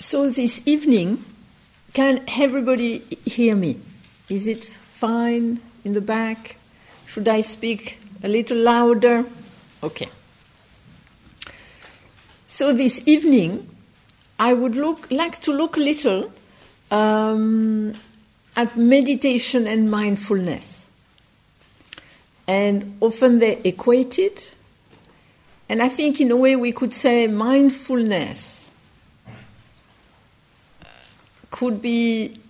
So this evening, can everybody hear me? Is it fine in the back? Should I speak a little louder? Okay. So this evening, I would look, like to look a little um, at meditation and mindfulness. And often they're equated. And I think, in a way, we could say mindfulness could be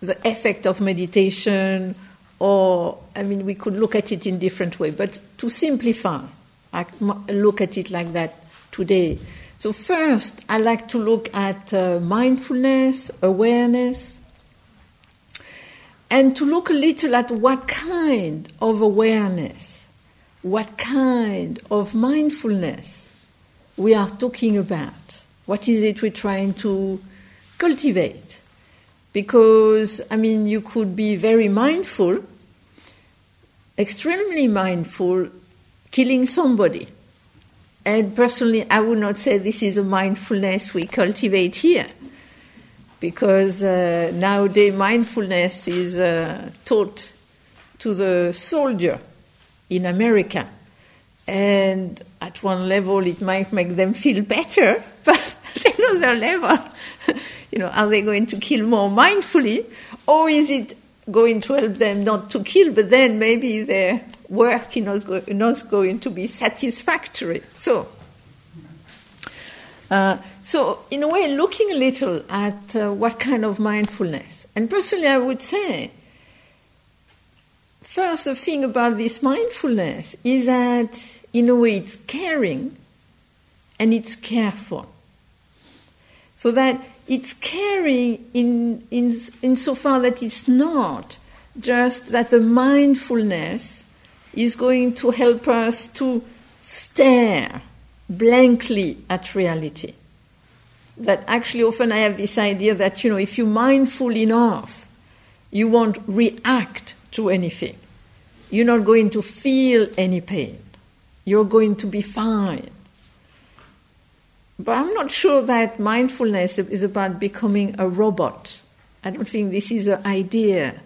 the effect of meditation, or I mean, we could look at it in different way. But to simplify, I look at it like that today. So first, I like to look at uh, mindfulness, awareness, and to look a little at what kind of awareness, what kind of mindfulness we are talking about. What is it we're trying to cultivate. Because, I mean, you could be very mindful, extremely mindful, killing somebody. And personally, I would not say this is a mindfulness we cultivate here. Because uh, nowadays, mindfulness is uh, taught to the soldier in America. And at one level, it might make them feel better, but at another level, you know, are they going to kill more mindfully, or is it going to help them not to kill, but then maybe their work is not, not going to be satisfactory? So, uh, so in a way, looking a little at uh, what kind of mindfulness, and personally, I would say. First, the thing about this mindfulness is that, in a way, it's caring and it's careful. So that it's caring in, in, in so far that it's not just that the mindfulness is going to help us to stare blankly at reality. That actually, often I have this idea that, you know, if you're mindful enough, you won't react to anything. You're not going to feel any pain. You're going to be fine. But I'm not sure that mindfulness is about becoming a robot. I don't think this is an idea.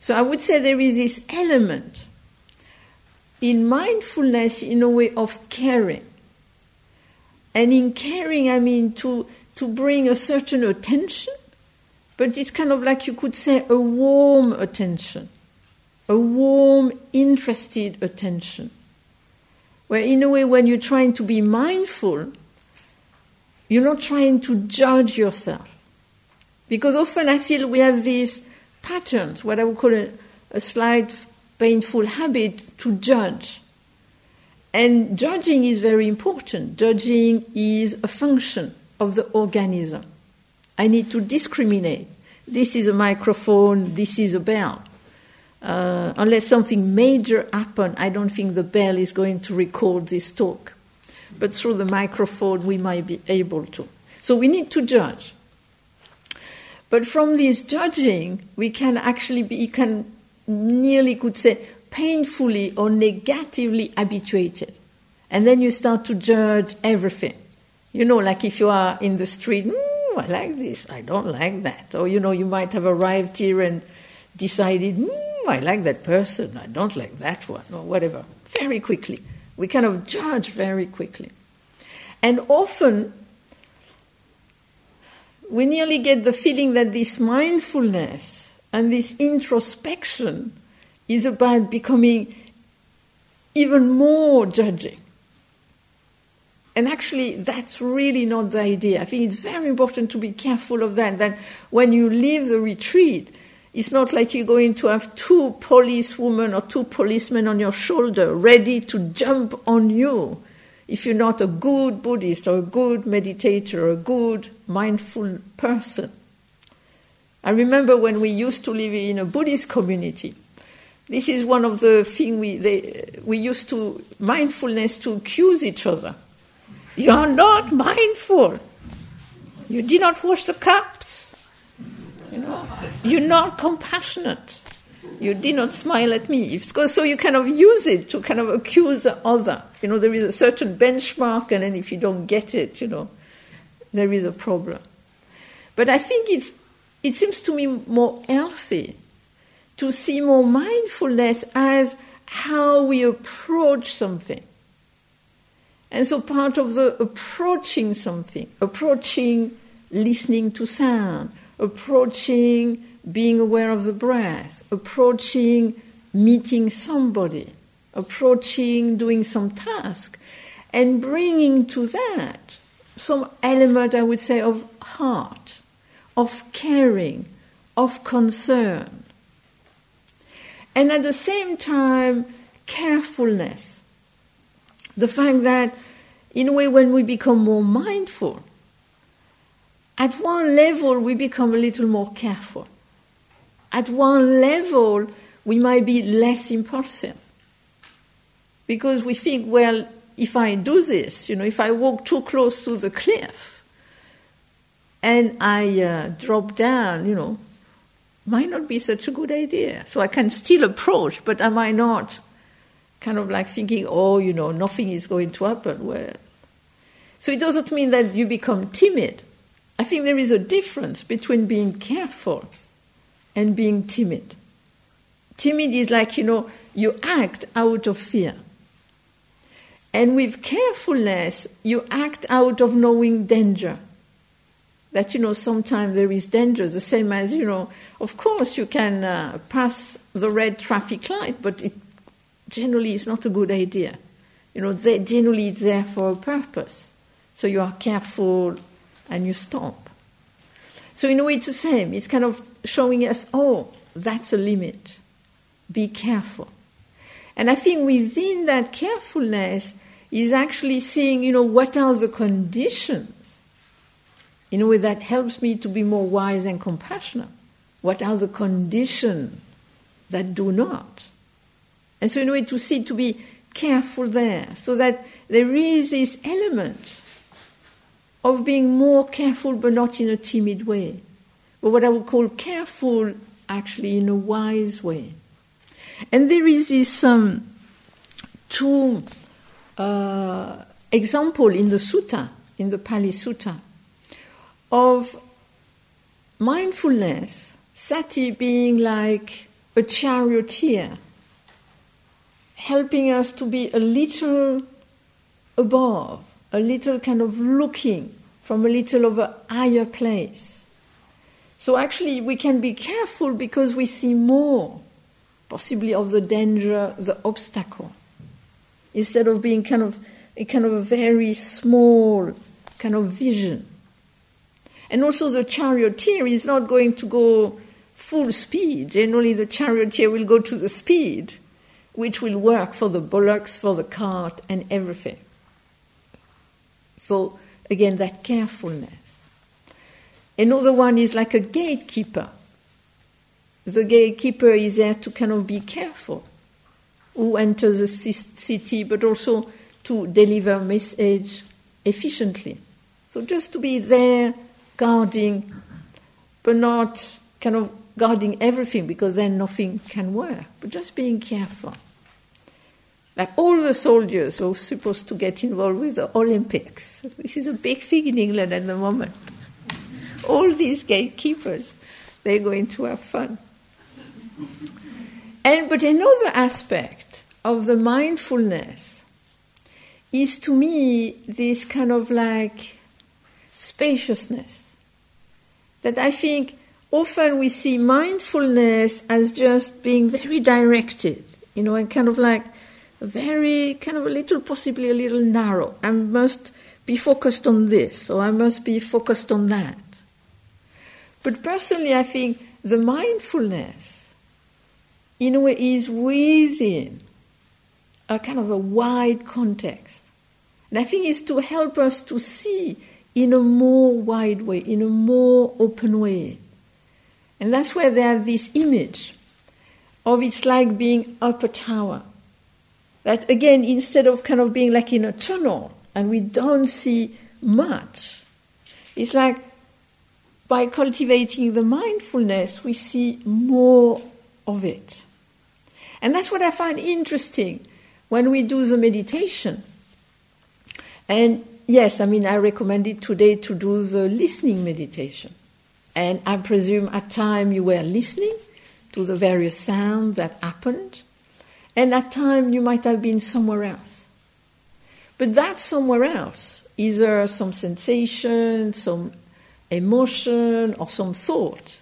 So I would say there is this element in mindfulness in a way of caring. And in caring, I mean to, to bring a certain attention, but it's kind of like you could say a warm attention, a warm, interested attention. Where, in a way, when you're trying to be mindful, you're not trying to judge yourself. Because often I feel we have these patterns, what I would call a, a slight painful habit to judge. And judging is very important. Judging is a function of the organism. I need to discriminate. This is a microphone, this is a bell. Uh, unless something major happens, I don't think the bell is going to record this talk but through the microphone we might be able to. So we need to judge. But from this judging, we can actually be, you can nearly could say, painfully or negatively habituated. And then you start to judge everything. You know, like if you are in the street, mm, I like this, I don't like that. Or, you know, you might have arrived here and decided, mm, I like that person, I don't like that one, or whatever, very quickly. We kind of judge very quickly. And often, we nearly get the feeling that this mindfulness and this introspection is about becoming even more judging. And actually, that's really not the idea. I think it's very important to be careful of that, that when you leave the retreat, it's not like you're going to have two policewomen or two policemen on your shoulder ready to jump on you if you're not a good Buddhist or a good meditator or a good mindful person. I remember when we used to live in a Buddhist community. This is one of the things we, we used to, mindfulness to accuse each other. You are not mindful. You did not wash the cups. You know, you're not compassionate. You did not smile at me. So you kind of use it to kind of accuse the other. You know, there is a certain benchmark, and then if you don't get it, you know, there is a problem. But I think it's, it seems to me more healthy to see more mindfulness as how we approach something. And so part of the approaching something, approaching listening to sound, approaching being aware of the breath, approaching meeting somebody, approaching doing some task, and bringing to that some element, I would say, of heart, of caring, of concern. And at the same time, carefulness. The fact that, in a way, when we become more mindful, at one level we become a little more careful. At one level, we might be less impulsive. Because we think, well, if I do this, you know, if I walk too close to the cliff and I uh, drop down, you know, might not be such a good idea. So I can still approach, but am I not kind of like thinking, oh, you know, nothing is going to happen? Well, so it doesn't mean that you become timid. I think there is a difference between being careful and being timid. Timid is like, you know, you act out of fear. And with carefulness, you act out of knowing danger. That, you know, sometimes there is danger, the same as, you know, of course you can uh, pass the red traffic light, but it generally is not a good idea. You know, generally it's there for a purpose. So you are careful and you stop. So in a way it's the same. It's kind of showing us, oh, that's a limit be careful. And I think within that carefulness is actually seeing, you know, what are the conditions in a way that helps me to be more wise and compassionate. What are the conditions that do not? And so, in a way, to see, to be careful there, so that there is this element of being more careful, but not in a timid way, but what I would call careful actually in a wise way. And there is this um, two uh, example in the sutta, in the Pali Sutta, of mindfulness, sati being like a charioteer, helping us to be a little above, a little kind of looking from a little of a higher place. So actually, we can be careful because we see more possibly of the danger, the obstacle, instead of being kind of a kind of a very small kind of vision. And also the charioteer is not going to go full speed. Generally the charioteer will go to the speed which will work for the bullocks, for the cart, and everything. So again, that carefulness. Another one is like a gatekeeper the gatekeeper is there to kind of be careful who enters the city, but also to deliver message efficiently. So just to be there guarding, but not kind of guarding everything because then nothing can work, but just being careful. Like all the soldiers who are supposed to get involved with the Olympics. This is a big thing in England at the moment. All these gatekeepers, they're going to have fun. And but another aspect of the mindfulness is to me this kind of like spaciousness. That I think often we see mindfulness as just being very directed, you know, and kind of like very kind of a little possibly a little narrow. I must be focused on this or I must be focused on that. But personally I think the mindfulness in a way is within a kind of a wide context. And I think it's to help us to see in a more wide way, in a more open way. And that's where have this image of it's like being up a tower. That again, instead of kind of being like in a tunnel and we don't see much, it's like by cultivating the mindfulness, we see more of it. And that's what I find interesting when we do the meditation. And yes, I mean, I recommended today to do the listening meditation. And I presume at time you were listening to the various sounds that happened. And at time you might have been somewhere else. But that somewhere else, either some sensation, some emotion, or some thought,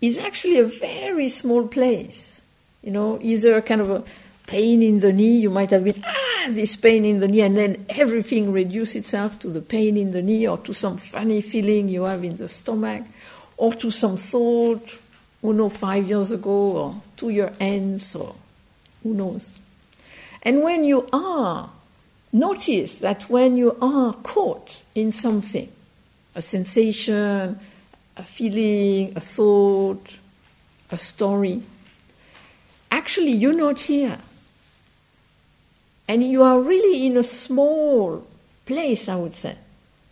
is actually a very small place. You know, either kind of a pain in the knee, you might have been, ah, this pain in the knee, and then everything reduces itself to the pain in the knee or to some funny feeling you have in the stomach or to some thought, who know, five years ago or to your ends or who knows. And when you are, notice that when you are caught in something, a sensation, a feeling, a thought, a story, actually you're not here. And you are really in a small place, I would say.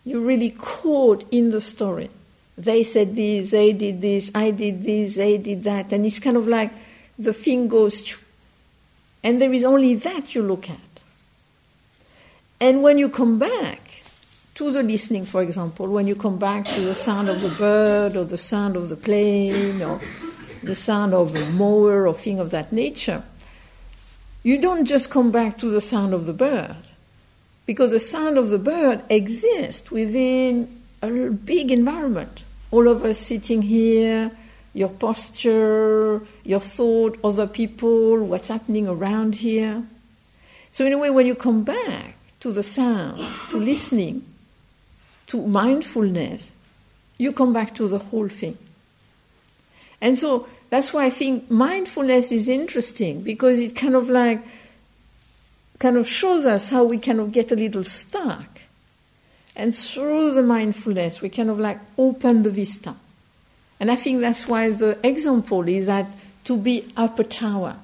You're really caught in the story. They said this, they did this, I did this, they did that. And it's kind of like the thing goes, and there is only that you look at. And when you come back to the listening, for example, when you come back to the sound of the bird or the sound of the plane or the sound of a mower or thing of that nature, you don't just come back to the sound of the bird, because the sound of the bird exists within a big environment. All of us sitting here, your posture, your thought, other people, what's happening around here. So, in a way, when you come back to the sound, to listening, to mindfulness, you come back to the whole thing. And so that's why I think mindfulness is interesting because it kind of like kind of shows us how we kind of get a little stuck. And through the mindfulness, we kind of like open the vista. And I think that's why the example is that to be up a tower.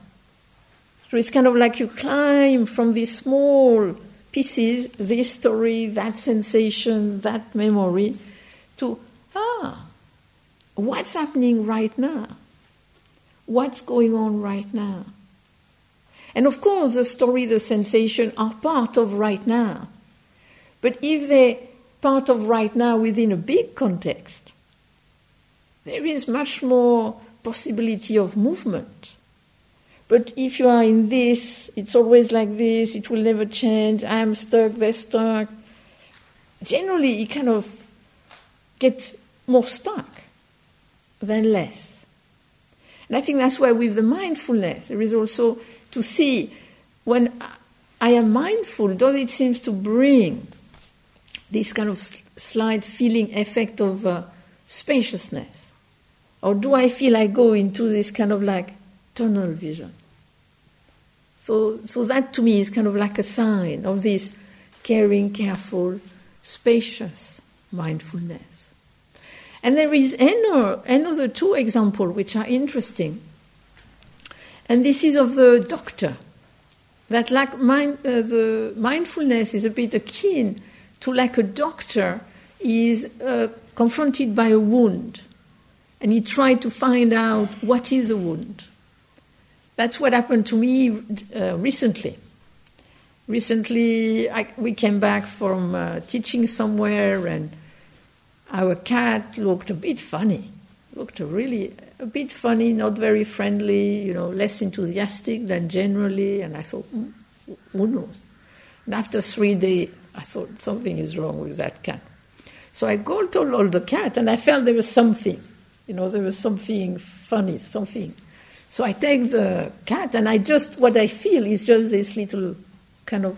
So it's kind of like you climb from these small pieces, this story, that sensation, that memory, to, ah, what's happening right now? What's going on right now? And of course, the story, the sensation are part of right now. But if they're part of right now within a big context, there is much more possibility of movement. But if you are in this, it's always like this, it will never change, I'm stuck, they're stuck. Generally, it kind of gets more stuck than less. And I think that's why with the mindfulness, there is also to see when I am mindful, does it seem to bring this kind of slight feeling effect of uh, spaciousness? Or do I feel I go into this kind of like tunnel vision? So, so that to me is kind of like a sign of this caring, careful, spacious mindfulness. And there is another, another two examples which are interesting. And this is of the doctor. That like mind, uh, the mindfulness is a bit akin to like a doctor is uh, confronted by a wound and he tried to find out what is a wound. That's what happened to me uh, recently. Recently, I, we came back from uh, teaching somewhere and our cat looked a bit funny, looked really a bit funny, not very friendly, you know, less enthusiastic than generally. And I thought, mm, who knows? And after three days, I thought something is wrong with that cat. So I told all the cat, and I felt there was something, you know, there was something funny, something. So I take the cat, and I just what I feel is just this little kind of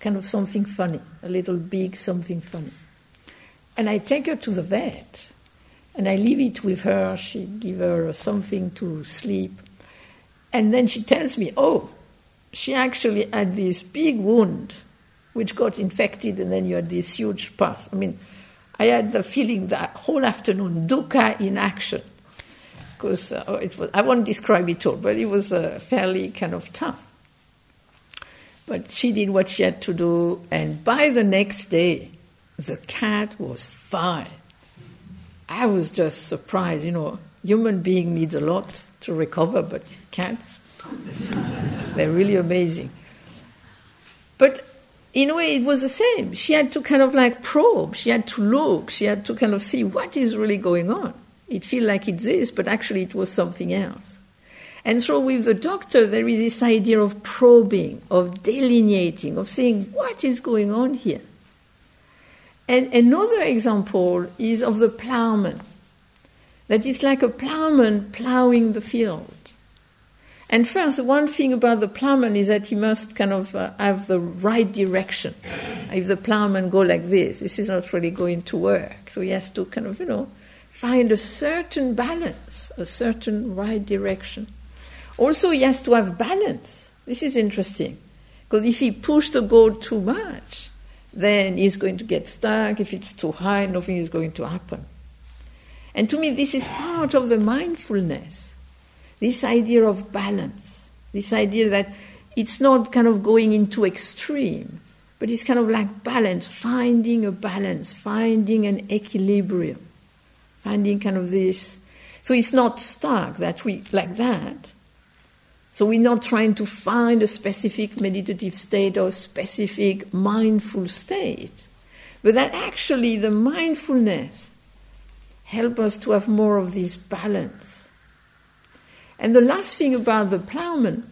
kind of something funny, a little big something funny. And I take her to the vet and I leave it with her. She give her something to sleep. And then she tells me, oh, she actually had this big wound which got infected and then you had this huge pus. I mean, I had the feeling that whole afternoon, dukkha in action. Because uh, it was, I won't describe it all, but it was uh, fairly kind of tough. But she did what she had to do, and by the next day, the cat was fine. I was just surprised. You know, human being needs a lot to recover, but cats, they're really amazing. But in a way, it was the same. She had to kind of like probe, she had to look, she had to kind of see what is really going on. It felt like it's this, but actually it was something else. And so with the doctor, there is this idea of probing, of delineating, of seeing what is going on here. And another example is of the plowman. That is like a plowman plowing the field. And first, one thing about the plowman is that he must kind of uh, have the right direction. If the plowman go like this, this is not really going to work. So he has to kind of, you know, find a certain balance, a certain right direction. Also, he has to have balance. This is interesting. Because if he push the goat too much, then he's going to get stuck. If it's too high, nothing is going to happen. And to me, this is part of the mindfulness this idea of balance, this idea that it's not kind of going into extreme, but it's kind of like balance, finding a balance, finding an equilibrium, finding kind of this. So it's not stuck that we like that. So we're not trying to find a specific meditative state or specific mindful state, but that actually the mindfulness help us to have more of this balance and the last thing about the plowman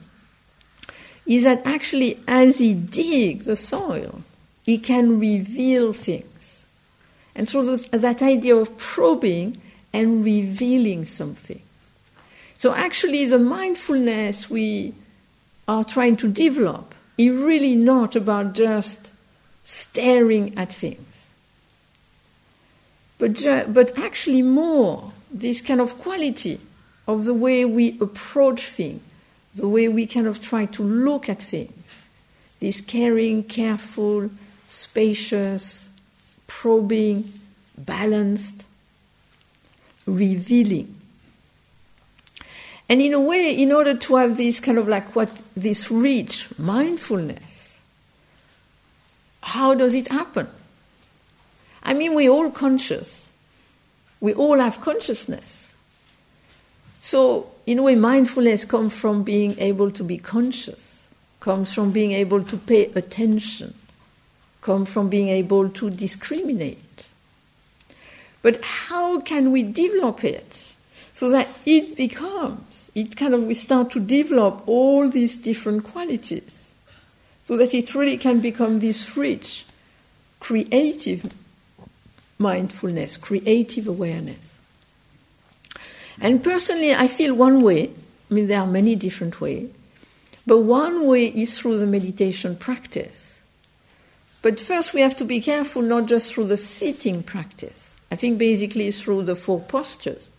is that actually, as he digs the soil, he can reveal things. And so that idea of probing and revealing something. So actually, the mindfulness we are trying to develop is really not about just staring at things, but, ju- but actually more this kind of quality of the way we approach things, the way we kind of try to look at things. This caring, careful, spacious, probing, balanced, revealing. And in a way, in order to have this kind of like what this rich mindfulness, how does it happen? I mean, we're all conscious. We all have consciousness. So, in a way, mindfulness comes from being able to be conscious, comes from being able to pay attention, comes from being able to discriminate. But how can we develop it so that it becomes, it kind of, we start to develop all these different qualities so that it really can become this rich, creative mindfulness, creative awareness? And personally, I feel one way, I mean, there are many different ways, but one way is through the meditation practice. But first, we have to be careful not just through the sitting practice. I think basically through the four postures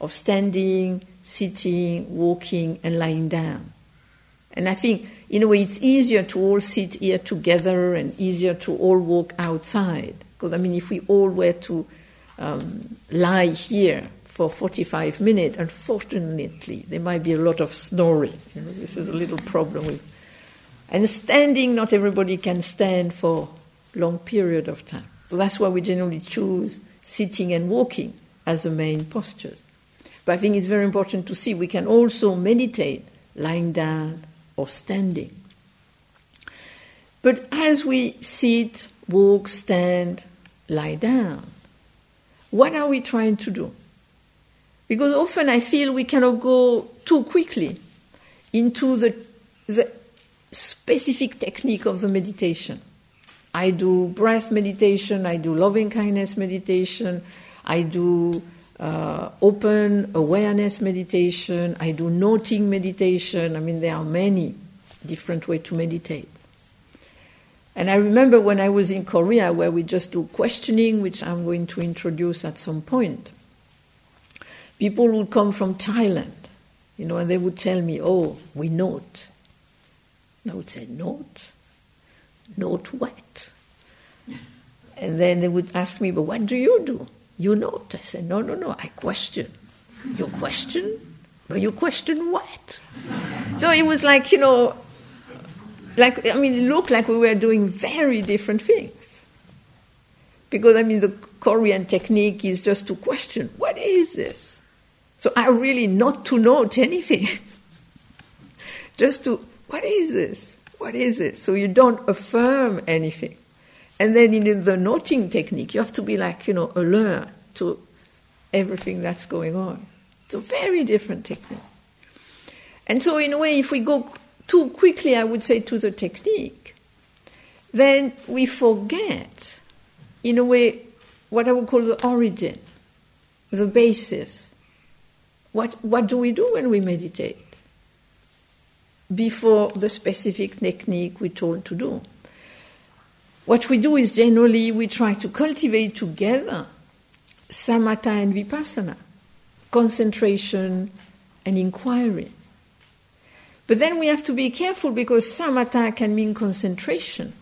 of standing, sitting, walking, and lying down. And I think, in a way, it's easier to all sit here together and easier to all walk outside. Because, I mean, if we all were to um, lie here for 45 minutes. Unfortunately, there might be a lot of snoring. You know, this is a little problem with. And standing, not everybody can stand for long period of time. So that's why we generally choose sitting and walking as the main postures. But I think it's very important to see we can also meditate lying down or standing. But as we sit, walk, stand, lie down, what are we trying to do? Because often I feel we of go too quickly into the, the specific technique of the meditation. I do breath meditation, I do loving kindness meditation, I do uh, open awareness meditation, I do noting meditation. I mean, there are many different ways to meditate. And I remember when I was in Korea, where we just do questioning, which I'm going to introduce at some point people would come from Thailand, you know, and they would tell me, oh, we note. And I would say, note? Note what? And then they would ask me, but what do you do? You note. I said, no, no, no, I question. You question? But you question what? So it was like, you know, like, I mean, it looked like we were doing very different things. Because, I mean, the Korean technique is just to question, what is this? So I really not to note anything. Just to, what is this? what is it? So you don't affirm anything. And then in the noting technique, you have to be like, you know, alert to everything that's going on. It's a very different technique. And so, in a way, if we go too quickly, I would say, to the technique, then we forget, in a way, what I would call the origin, the basis. What, what do we do when we meditate? Before the specific technique we're told to do. What we do is generally we try to cultivate together samatha and vipassana, concentration and inquiry. But then we have to be careful because samatha can mean concentration,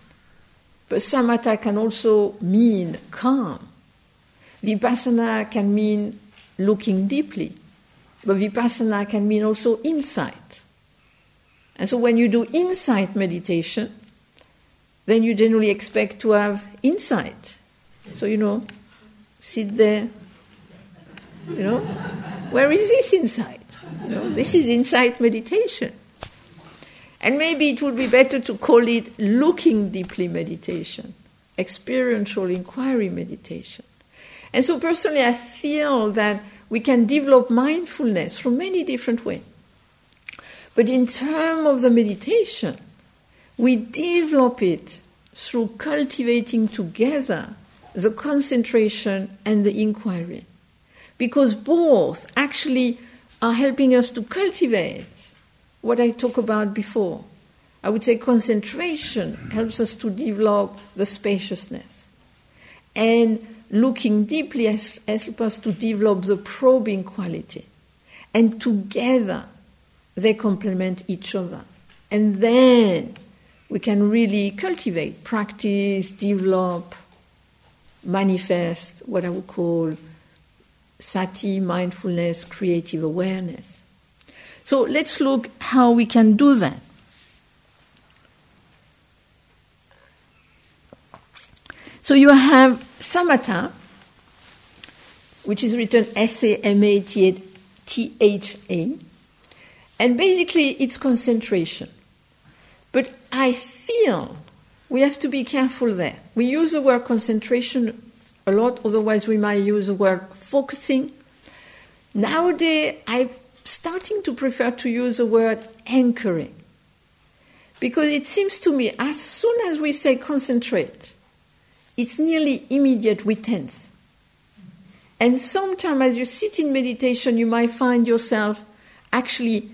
but samatha can also mean calm. Vipassana can mean looking deeply, but vipassana can mean also insight. And so when you do insight meditation, then you generally expect to have insight. So, you know, sit there, you know, where is this insight? You know, this is insight meditation. And maybe it would be better to call it looking deeply meditation, experiential inquiry meditation. And so, personally, I feel that we can develop mindfulness from many different ways. But in terms of the meditation, we develop it through cultivating together the concentration and the inquiry. Because both actually are helping us to cultivate what I talked about before. I would say concentration helps us to develop the spaciousness. And looking deeply helps us to develop the probing quality. And together, they complement each other. And then we can really cultivate, practice, develop, manifest what I would call sati, mindfulness, creative awareness. So let's look how we can do that. So you have samatha, which is written S A M A T H A, and basically it's concentration. But I feel we have to be careful there. We use the word concentration a lot, otherwise, we might use the word focusing. Nowadays, I'm starting to prefer to use the word anchoring. Because it seems to me, as soon as we say concentrate, it's nearly immediate tense. And sometimes, as you sit in meditation, you might find yourself actually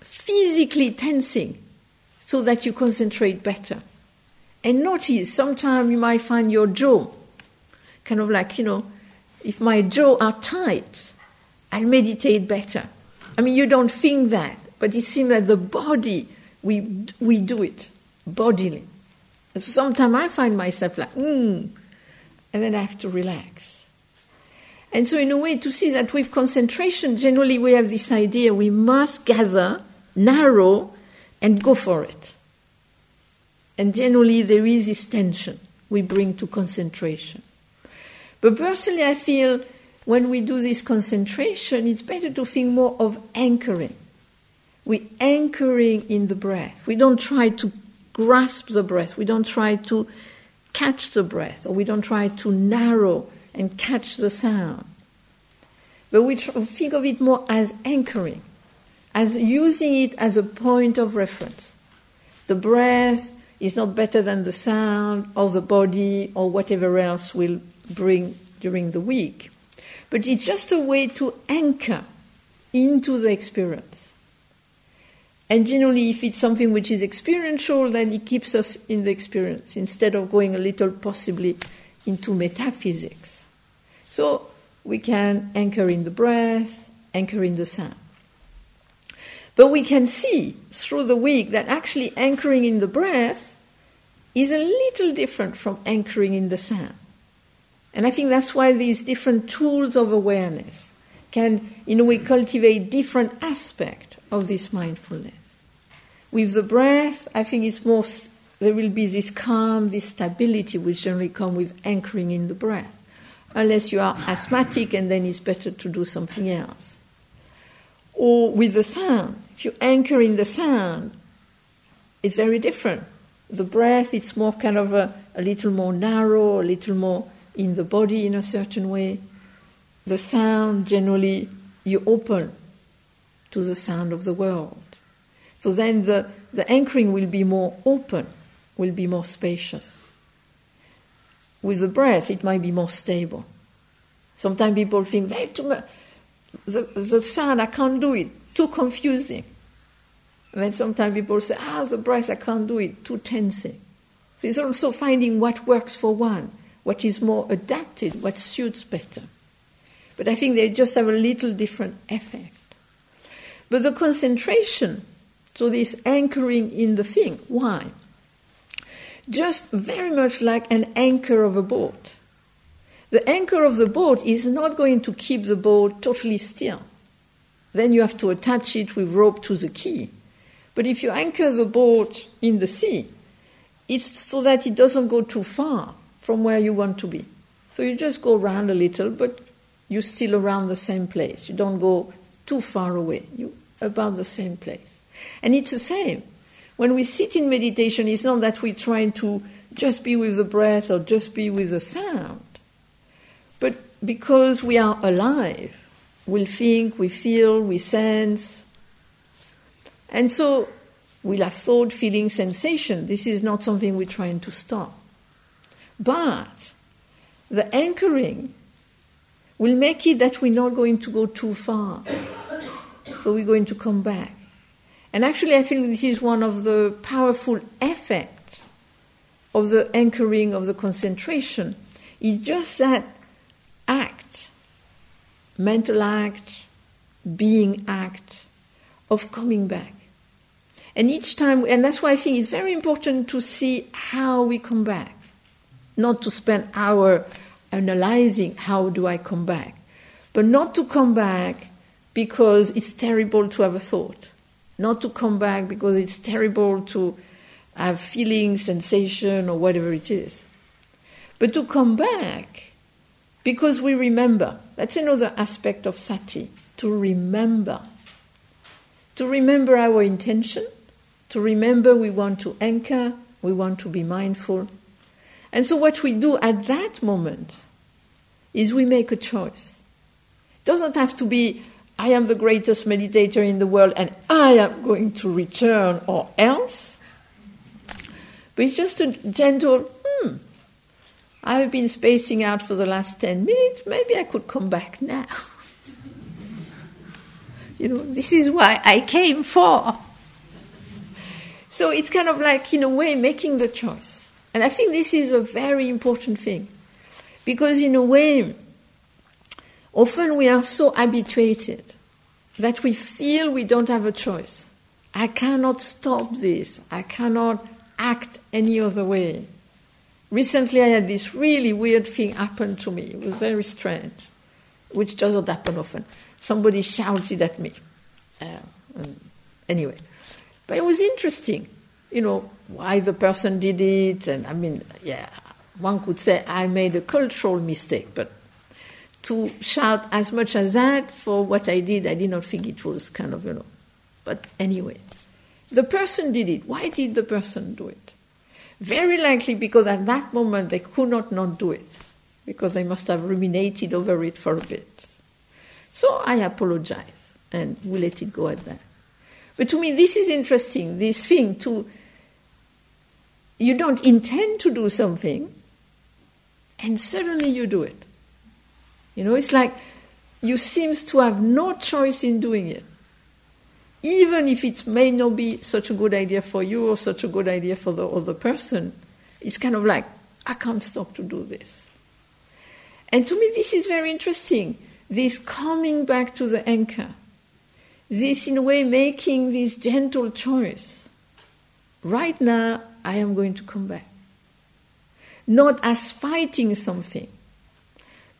physically tensing so that you concentrate better. And notice, sometimes you might find your jaw kind of like, you know, if my jaw are tight, I'll meditate better. I mean, you don't think that, but it seems that the body, we, we do it bodily. And so sometimes I find myself like, mm, and then I have to relax. And so, in a way, to see that with concentration, generally we have this idea we must gather, narrow, and go for it. And generally, there is this tension we bring to concentration. But personally, I feel when we do this concentration, it's better to think more of anchoring. We're anchoring in the breath. We don't try to grasp the breath. We don't try to catch the breath, or we don't try to narrow and catch the sound. But we think of it more as anchoring, as using it as a point of reference. The breath is not better than the sound, or the body, or whatever else will bring during the week. But it's just a way to anchor into the experience. And generally, if it's something which is experiential, then it keeps us in the experience instead of going a little possibly into metaphysics. So we can anchor in the breath, anchor in the sound. But we can see through the week that actually anchoring in the breath is a little different from anchoring in the sound. And I think that's why these different tools of awareness can, in a way, cultivate different aspects of this mindfulness. With the breath, I think it's more, there will be this calm, this stability, which generally come with anchoring in the breath. Unless you are asthmatic, and then it's better to do something else. Or with the sound, if you anchor in the sound, it's very different. The breath, it's more kind of a, a little more narrow, a little more in the body in a certain way. The sound, generally, you open to the sound of the world. So then the, the anchoring will be more open, will be more spacious. With the breath, it might be more stable. Sometimes people think, hey, too much, the, the sound, I can't do it, too confusing. And then sometimes people say, ah, the breath, I can't do it, too tensing. So it's also finding what works for one, what is more adapted, what suits better. But I think they just have a little different effect. But the concentration, so this anchoring in the thing, why? Just very much like an anchor of a boat. The anchor of the boat is not going to keep the boat totally still. Then you have to attach it with rope to the quay. But if you anchor the boat in the sea, it's so that it doesn't go too far from where you want to be. So you just go around a little, but you're still around the same place. You don't go too far away. You're about the same place. And it's the same. When we sit in meditation, it's not that we're trying to just be with the breath or just be with the sound. But because we are alive, we think, we feel, we sense. And so we'll have thought, feeling, sensation. This is not something we're trying to stop. But the anchoring will make it that we're not going to go too far. So we're going to come back. And actually, I think this is one of the powerful effects of the anchoring of the concentration. It's just that act, mental act, being act of coming back. And each time, and that's why I think it's very important to see how we come back, not to spend hour analyzing how do I come back, but not to come back because it's terrible to have a thought, not to come back because it's terrible to have feeling, sensation, or whatever it is, but to come back because we remember. That's another aspect of sati, to remember. To remember our intention, to remember we want to anchor, we want to be mindful. And so, what we do at that moment is we make a choice. It doesn't have to be, I am the greatest meditator in the world and I am going to return or else. But it's just a gentle, hmm, I've been spacing out for the last 10 minutes, maybe I could come back now. you know, this is why I came for. So it's kind of like, in a way, making the choice. And I think this is a very important thing. Because, in a way, often we are so habituated that we feel we don't have a choice. I cannot stop this. I cannot act any other way. Recently, I had this really weird thing happen to me. It was very strange, which doesn't happen often. Somebody shouted at me. Uh, anyway, but it was interesting, you know, why the person did it. And I mean, yeah, one could say I made a cultural mistake, but to shout as much as that for what I did, I did not think it was kind of, you know. But anyway, the person did it. Why did the person do it? Very likely because at that moment they could not not do it, because they must have ruminated over it for a bit. So I apologize and we let it go at that. But to me, this is interesting this thing to, you don't intend to do something, and suddenly you do it. You know, it's like you seems to have no choice in doing it even if it may not be such a good idea for you or such a good idea for the other person, it's kind of like, I can't stop to do this. And to me, this is very interesting this coming back to the anchor, this, in a way, making this gentle choice. Right now, I am going to come back. Not as fighting something,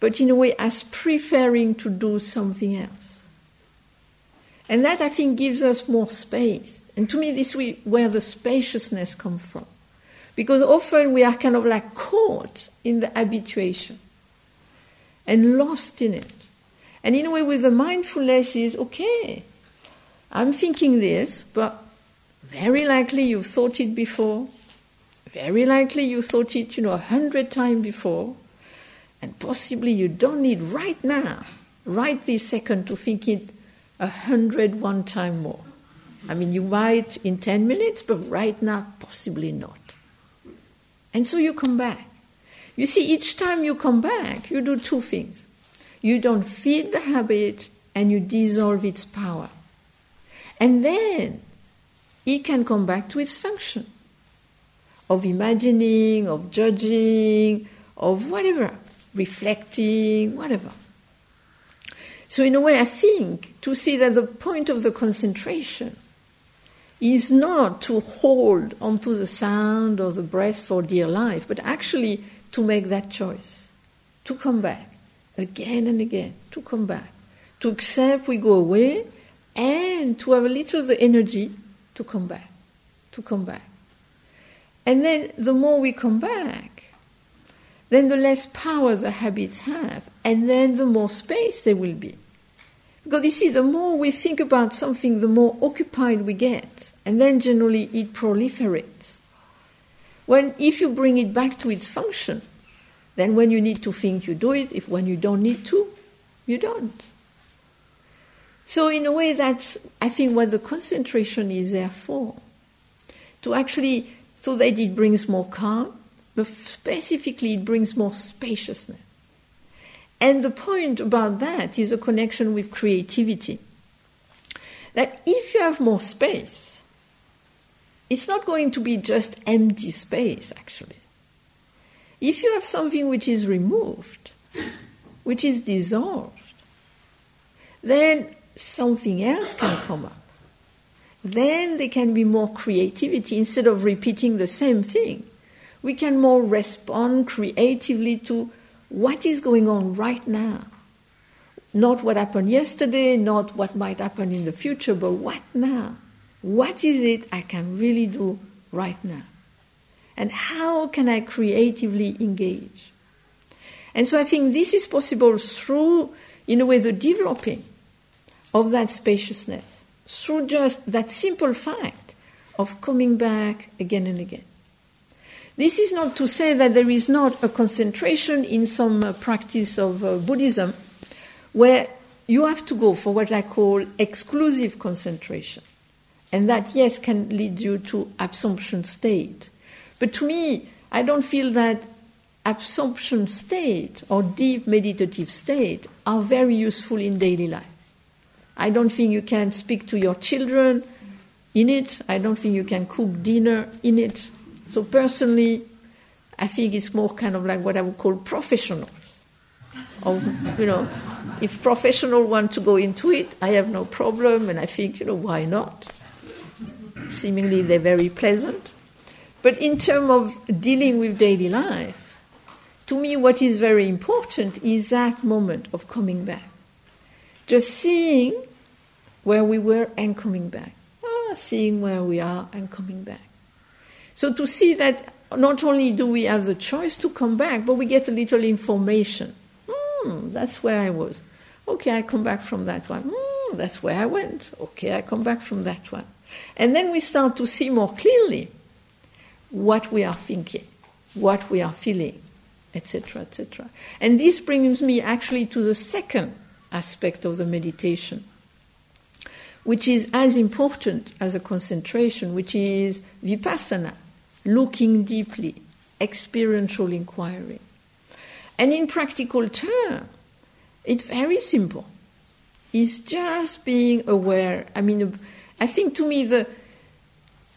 but in a way, as preferring to do something else. And that, I think, gives us more space. And to me, this is where the spaciousness comes from. Because often we are kind of like caught in the habituation and lost in it. And in a way, with the mindfulness, is okay, I'm thinking this, but very likely you've thought it before. Very likely you thought it, you know, a hundred times before. And possibly you don't need right now, right this second, to think it a hundred one time more. I mean, you might in 10 minutes, but right now, possibly not. And so you come back. You see, each time you come back, you do two things. You don't feed the habit and you dissolve its power. And then it can come back to its function of imagining, of judging, of whatever, reflecting, whatever. So, in a way, I think to see that the point of the concentration is not to hold onto the sound or the breath for dear life, but actually to make that choice, to come back again and again, to come back, to accept we go away, and to have a little of the energy to come back, to come back. And then the more we come back, then the less power the habits have, and then the more space there will be. Because you see, the more we think about something, the more occupied we get, and then generally it proliferates. When if you bring it back to its function, then when you need to think, you do it. If when you don't need to, you don't. So in a way, that's I think what the concentration is there for, to actually so that it brings more calm, but specifically it brings more spaciousness. And the point about that is a connection with creativity. That if you have more space, it's not going to be just empty space, actually. If you have something which is removed, which is dissolved, then something else can come up. Then there can be more creativity instead of repeating the same thing. We can more respond creatively to what is going on right now. Not what happened yesterday, not what might happen in the future, but what now? What is it I can really do right now? And how can I creatively engage? And so I think this is possible through, in a way, the developing of that spaciousness, through just that simple fact of coming back again and again. This is not to say that there is not a concentration in some uh, practice of uh, Buddhism where you have to go for what I call exclusive concentration. And that, yes, can lead you to absorption state. But to me, I don't feel that absorption state or deep meditative state are very useful in daily life. I don't think you can speak to your children in it. I don't think you can cook dinner in it. So personally, I think it's more kind of like what I would call professionals. Or, you know, if professionals want to go into it, I have no problem, and I think, you know, why not? Seemingly, they're very pleasant. But in terms of dealing with daily life, to me, what is very important is that moment of coming back. Just seeing where we were and coming back. Ah, seeing where we are and coming back. So to see that not only do we have the choice to come back, but we get a little information. Hmm, that's where I was. Okay, I come back from that one. Hmm, that's where I went. Okay, I come back from that one. And then we start to see more clearly what we are thinking, what we are feeling, etc., etc. And this brings me actually to the second aspect of the meditation, which is as important as a concentration, which is vipassana looking deeply, experiential inquiry. And in practical terms, it's very simple. It's just being aware. I mean, I think to me, the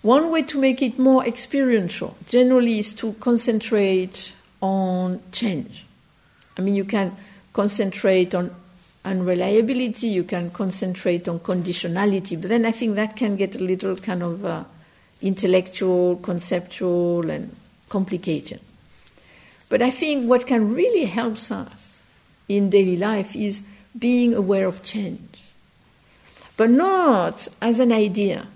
one way to make it more experiential generally is to concentrate on change. I mean, you can concentrate on unreliability, you can concentrate on conditionality, but then I think that can get a little kind of uh, intellectual, conceptual, and complicated. But I think what can really help us in daily life is being aware of change. But not as an idea,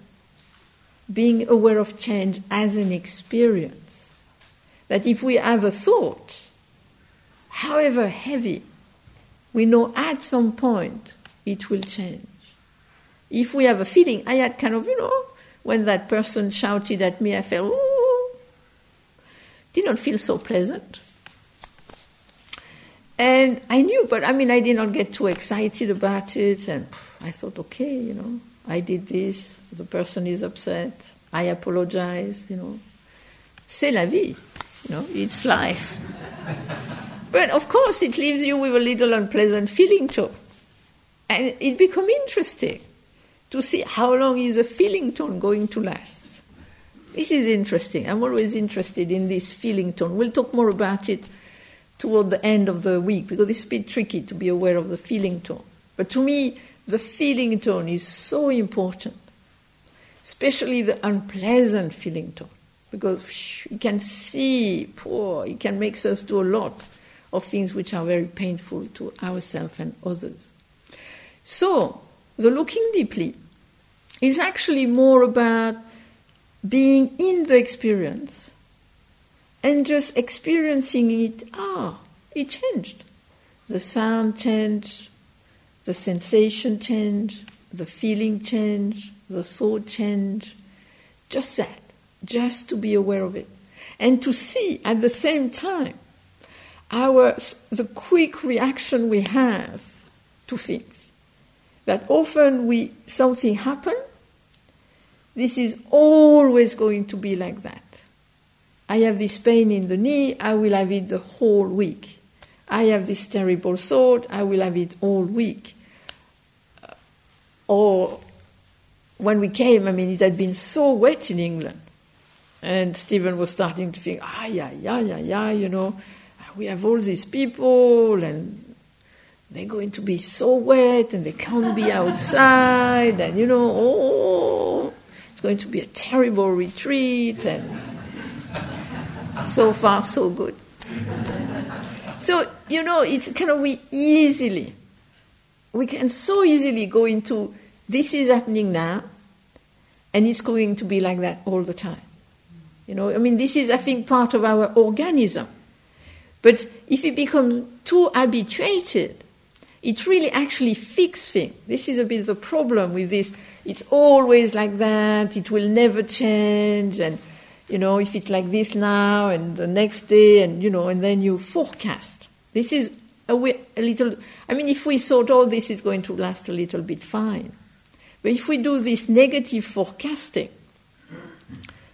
being aware of change as an experience. That if we have a thought, however heavy, we know at some point it will change. If we have a feeling, I had kind of, you know, when that person shouted at me, I felt, oh, did not feel so pleasant. And I knew, but I mean, I did not get too excited about it. And I thought, okay, you know, I did this, the person is upset, I apologize, you know. C'est la vie, you know, it's life. but of course, it leaves you with a little unpleasant feeling too. And it becomes interesting to see how long is a feeling tone going to last. This is interesting. I'm always interested in this feeling tone. We'll talk more about it toward the end of the week because it's a bit tricky to be aware of the feeling tone. But to me, the feeling tone is so important, especially the unpleasant feeling tone, because you can see, poor, it can make us do a lot of things which are very painful to ourselves and others. So, the looking deeply is actually more about being in the experience and just experiencing it. Ah, it changed. The sound changed, the sensation changed, the feeling changed, the thought changed. Just that, just to be aware of it. And to see at the same time our the quick reaction we have to things. That often we something happen, this is always going to be like that. I have this pain in the knee, I will have it the whole week. I have this terrible thought, I will have it all week. Or when we came, I mean, it had been so wet in England. And Stephen was starting to think, ah, yeah, yeah, yeah, yeah, you know, we have all these people and they're going to be so wet and they can't be outside and, you know, oh, it's going to be a terrible retreat and so far so good. So, you know, it's kind of we easily, we can so easily go into this is happening now, and it's going to be like that all the time. You know, I mean, this is, I think, part of our organism. But if we become too habituated, it really actually fixes things. This is a bit the problem with this. It's always like that, it will never change, and you know, if it's like this now and the next day, and you know, and then you forecast. This is a, a little. I mean, if we thought, oh, this is going to last a little bit, fine. But if we do this negative forecasting, I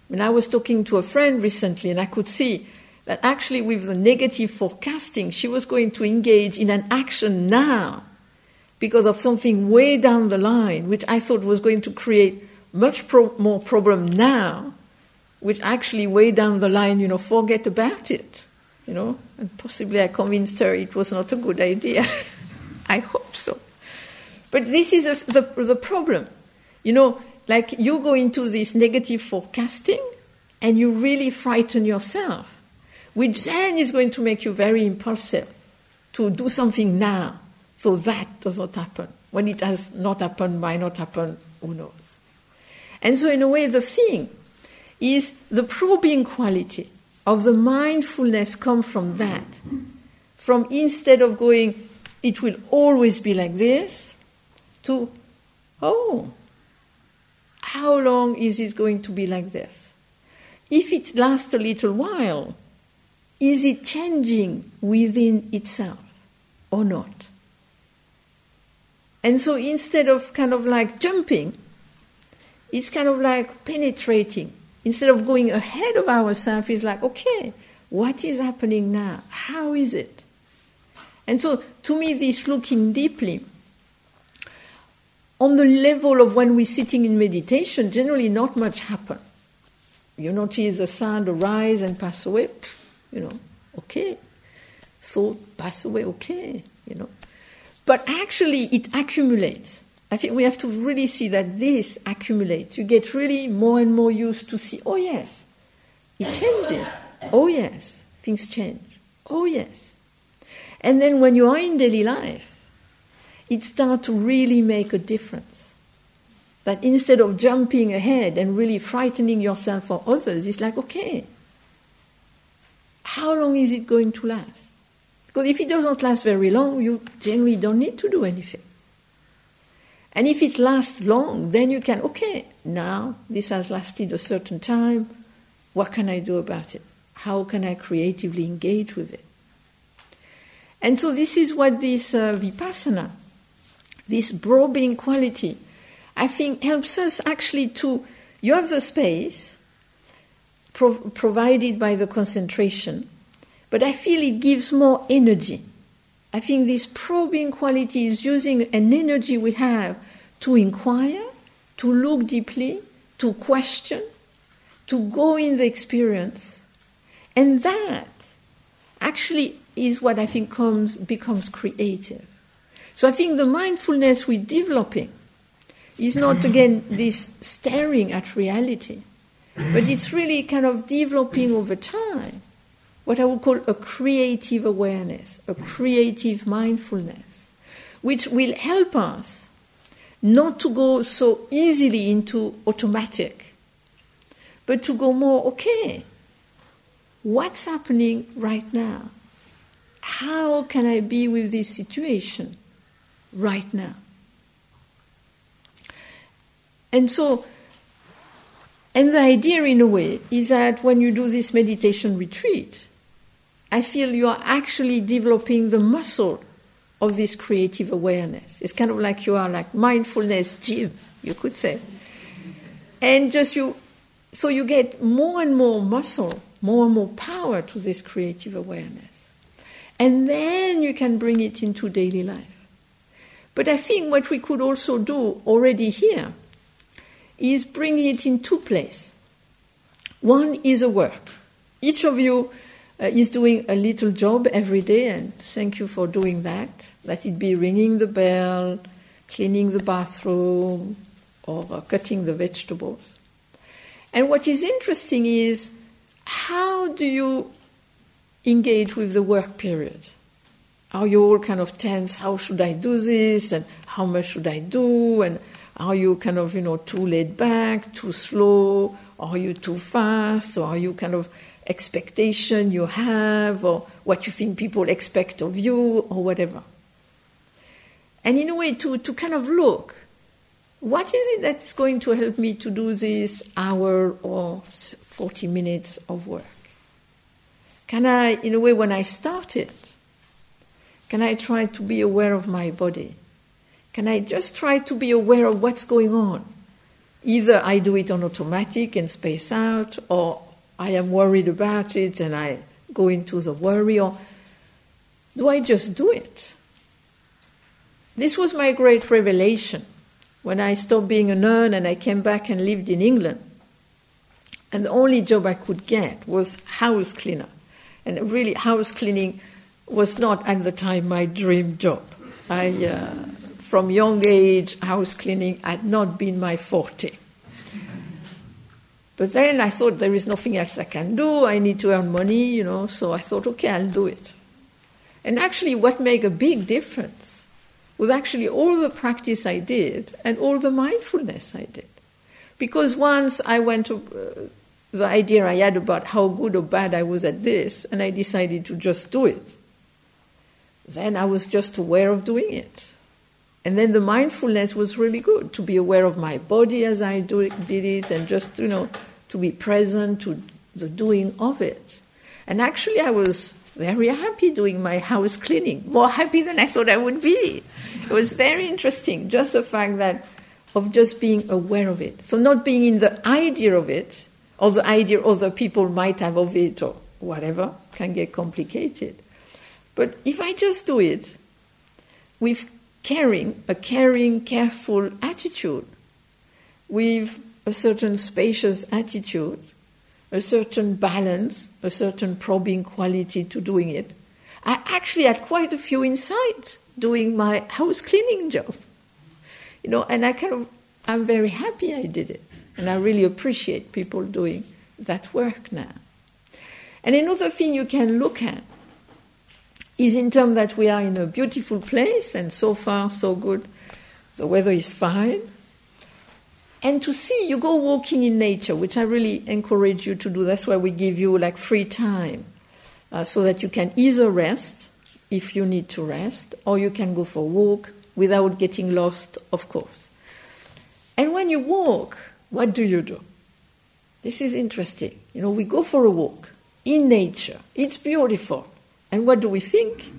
mean, I was talking to a friend recently, and I could see that actually, with the negative forecasting, she was going to engage in an action now because of something way down the line, which I thought was going to create much pro- more problem now which actually way down the line, you know, forget about it, you know, and possibly I convinced her it was not a good idea. I hope so. But this is a, the, the problem. You know, like you go into this negative forecasting and you really frighten yourself, which then is going to make you very impulsive to do something now so that does not happen. When it has not happened, might not happen, who knows? And so, in a way, the thing is the probing quality of the mindfulness come from that. From instead of going, it will always be like this, to, oh, how long is it going to be like this? If it lasts a little while, is it changing within itself or not? And so instead of kind of like jumping, it's kind of like penetrating instead of going ahead of ourselves, it's like, okay, what is happening now? How is it? And so, to me, this looking deeply, on the level of when we're sitting in meditation, generally not much happens. You notice the sound arise and pass away, you know, okay. Thought pass away, okay, you know. But actually, it accumulates. I think we have to really see that this accumulates. You get really more and more used to see, oh yes, it changes. Oh yes, things change. Oh yes. And then when you are in daily life, it starts to really make a difference. That instead of jumping ahead and really frightening yourself or others, it's like, okay, how long is it going to last? Because if it doesn't last very long, you generally don't need to do anything. And if it lasts long, then you can, okay, now this has lasted a certain time. What can I do about it? How can I creatively engage with it? And so, this is what this uh, vipassana, this probing quality, I think helps us actually to. You have the space prov- provided by the concentration, but I feel it gives more energy. I think this probing quality is using an energy we have to inquire, to look deeply, to question, to go in the experience. And that actually is what I think comes, becomes creative. So I think the mindfulness we're developing is not, again, this staring at reality, but it's really kind of developing over time what I would call a creative awareness, a creative mindfulness, which will help us not to go so easily into automatic, but to go more, okay, what's happening right now? How can I be with this situation right now? And so, and the idea in a way is that when you do this meditation retreat, I feel you are actually developing the muscle of this creative awareness. It's kind of like you are like mindfulness gym, you could say. And just you, so you get more and more muscle, more and more power to this creative awareness. And then you can bring it into daily life. But I think what we could also do already here is bringing it in two places. One is a work. Each of you uh, is doing a little job every day, and thank you for doing that. Let it be ringing the bell, cleaning the bathroom, or uh, cutting the vegetables. And what is interesting is how do you engage with the work period? Are you all kind of tense? How should I do this? And how much should I do? And are you kind of, you know, too laid back, too slow? Are you too fast? Or are you kind of expectation you have or what you think people expect of you or whatever. And in a way, to, to kind of look what is it that's going to help me to do this hour or 40 minutes of work? Can I, in a way, when I start it, can I try to be aware of my body? Can I just try to be aware of what's going on? Either I do it on automatic and space out, or I am worried about it and I go into the worry, or do I just do it? This was my great revelation when I stopped being a nun and I came back and lived in England. And the only job I could get was house cleaner. And really, house cleaning was not at the time my dream job. I, uh, from young age, house cleaning had not been my forte. But then I thought there is nothing else I can do. I need to earn money, you know. So I thought, okay, I'll do it. And actually, what made a big difference was actually all the practice I did and all the mindfulness I did. Because once I went to uh, the idea I had about how good or bad I was at this, and I decided to just do it. Then I was just aware of doing it. And then the mindfulness was really good to be aware of my body as I do did it, and just you know to be present to the doing of it. And actually, I was very happy doing my house cleaning, more happy than I thought I would be. It was very interesting, just the fact that of just being aware of it. So not being in the idea of it, or the idea other people might have of it, or whatever, can get complicated. But if I just do it with caring, a caring, careful attitude, with a certain spacious attitude, a certain balance, a certain probing quality to doing it, I actually had quite a few insights doing my house cleaning job. You know, and I kind of, I'm very happy I did it. And I really appreciate people doing that work now. And another thing you can look at is in terms that we are in a beautiful place, and so far so good. The weather is fine. And to see, you go walking in nature, which I really encourage you to do. That's why we give you like free time, uh, so that you can either rest if you need to rest, or you can go for a walk without getting lost, of course. And when you walk, what do you do? This is interesting. You know, we go for a walk in nature. It's beautiful. And what do we think?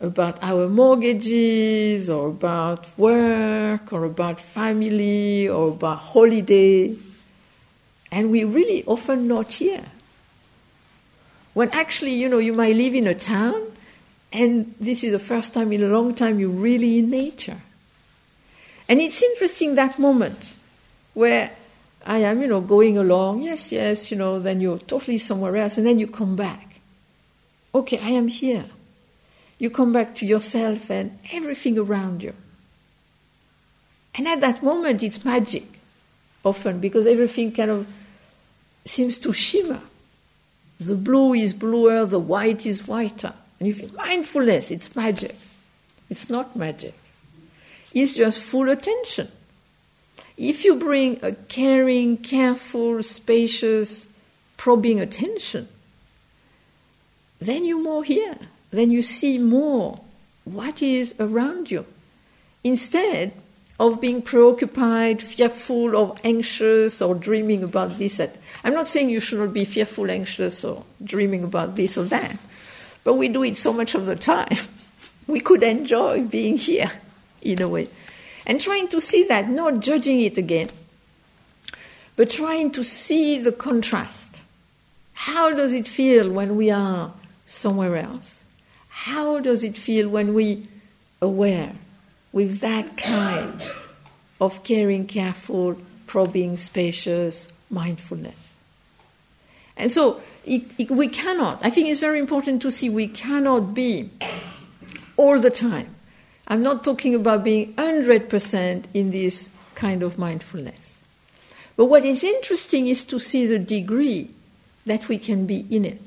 About our mortgages, or about work, or about family, or about holiday. And we really often not here. When actually, you know, you might live in a town, and this is the first time in a long time you're really in nature. And it's interesting that moment where I am, you know, going along, yes, yes, you know, then you're totally somewhere else, and then you come back. Okay, I am here. You come back to yourself and everything around you. And at that moment, it's magic, often, because everything kind of seems to shimmer. The blue is bluer, the white is whiter. And you feel mindfulness, it's magic. It's not magic, it's just full attention. If you bring a caring, careful, spacious, probing attention, then you're more here. Then you see more what is around you. Instead of being preoccupied, fearful, or anxious, or dreaming about this. I'm not saying you should not be fearful, anxious, or dreaming about this or that, but we do it so much of the time. we could enjoy being here in a way. And trying to see that, not judging it again, but trying to see the contrast. How does it feel when we are somewhere else? How does it feel when we aware with that kind of caring, careful, probing, spacious mindfulness? And so it, it, we cannot, I think it's very important to see we cannot be all the time I'm not talking about being 100% in this kind of mindfulness. But what is interesting is to see the degree that we can be in it.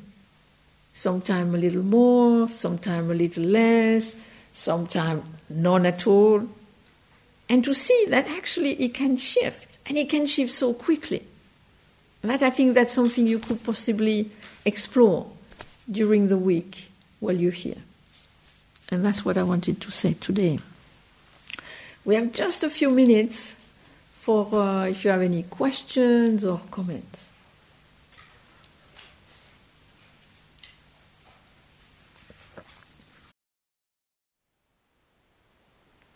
Sometimes a little more, sometimes a little less, sometimes none at all. And to see that actually it can shift, and it can shift so quickly. That I think that's something you could possibly explore during the week while you're here. And that's what I wanted to say today. We have just a few minutes for uh, if you have any questions or comments.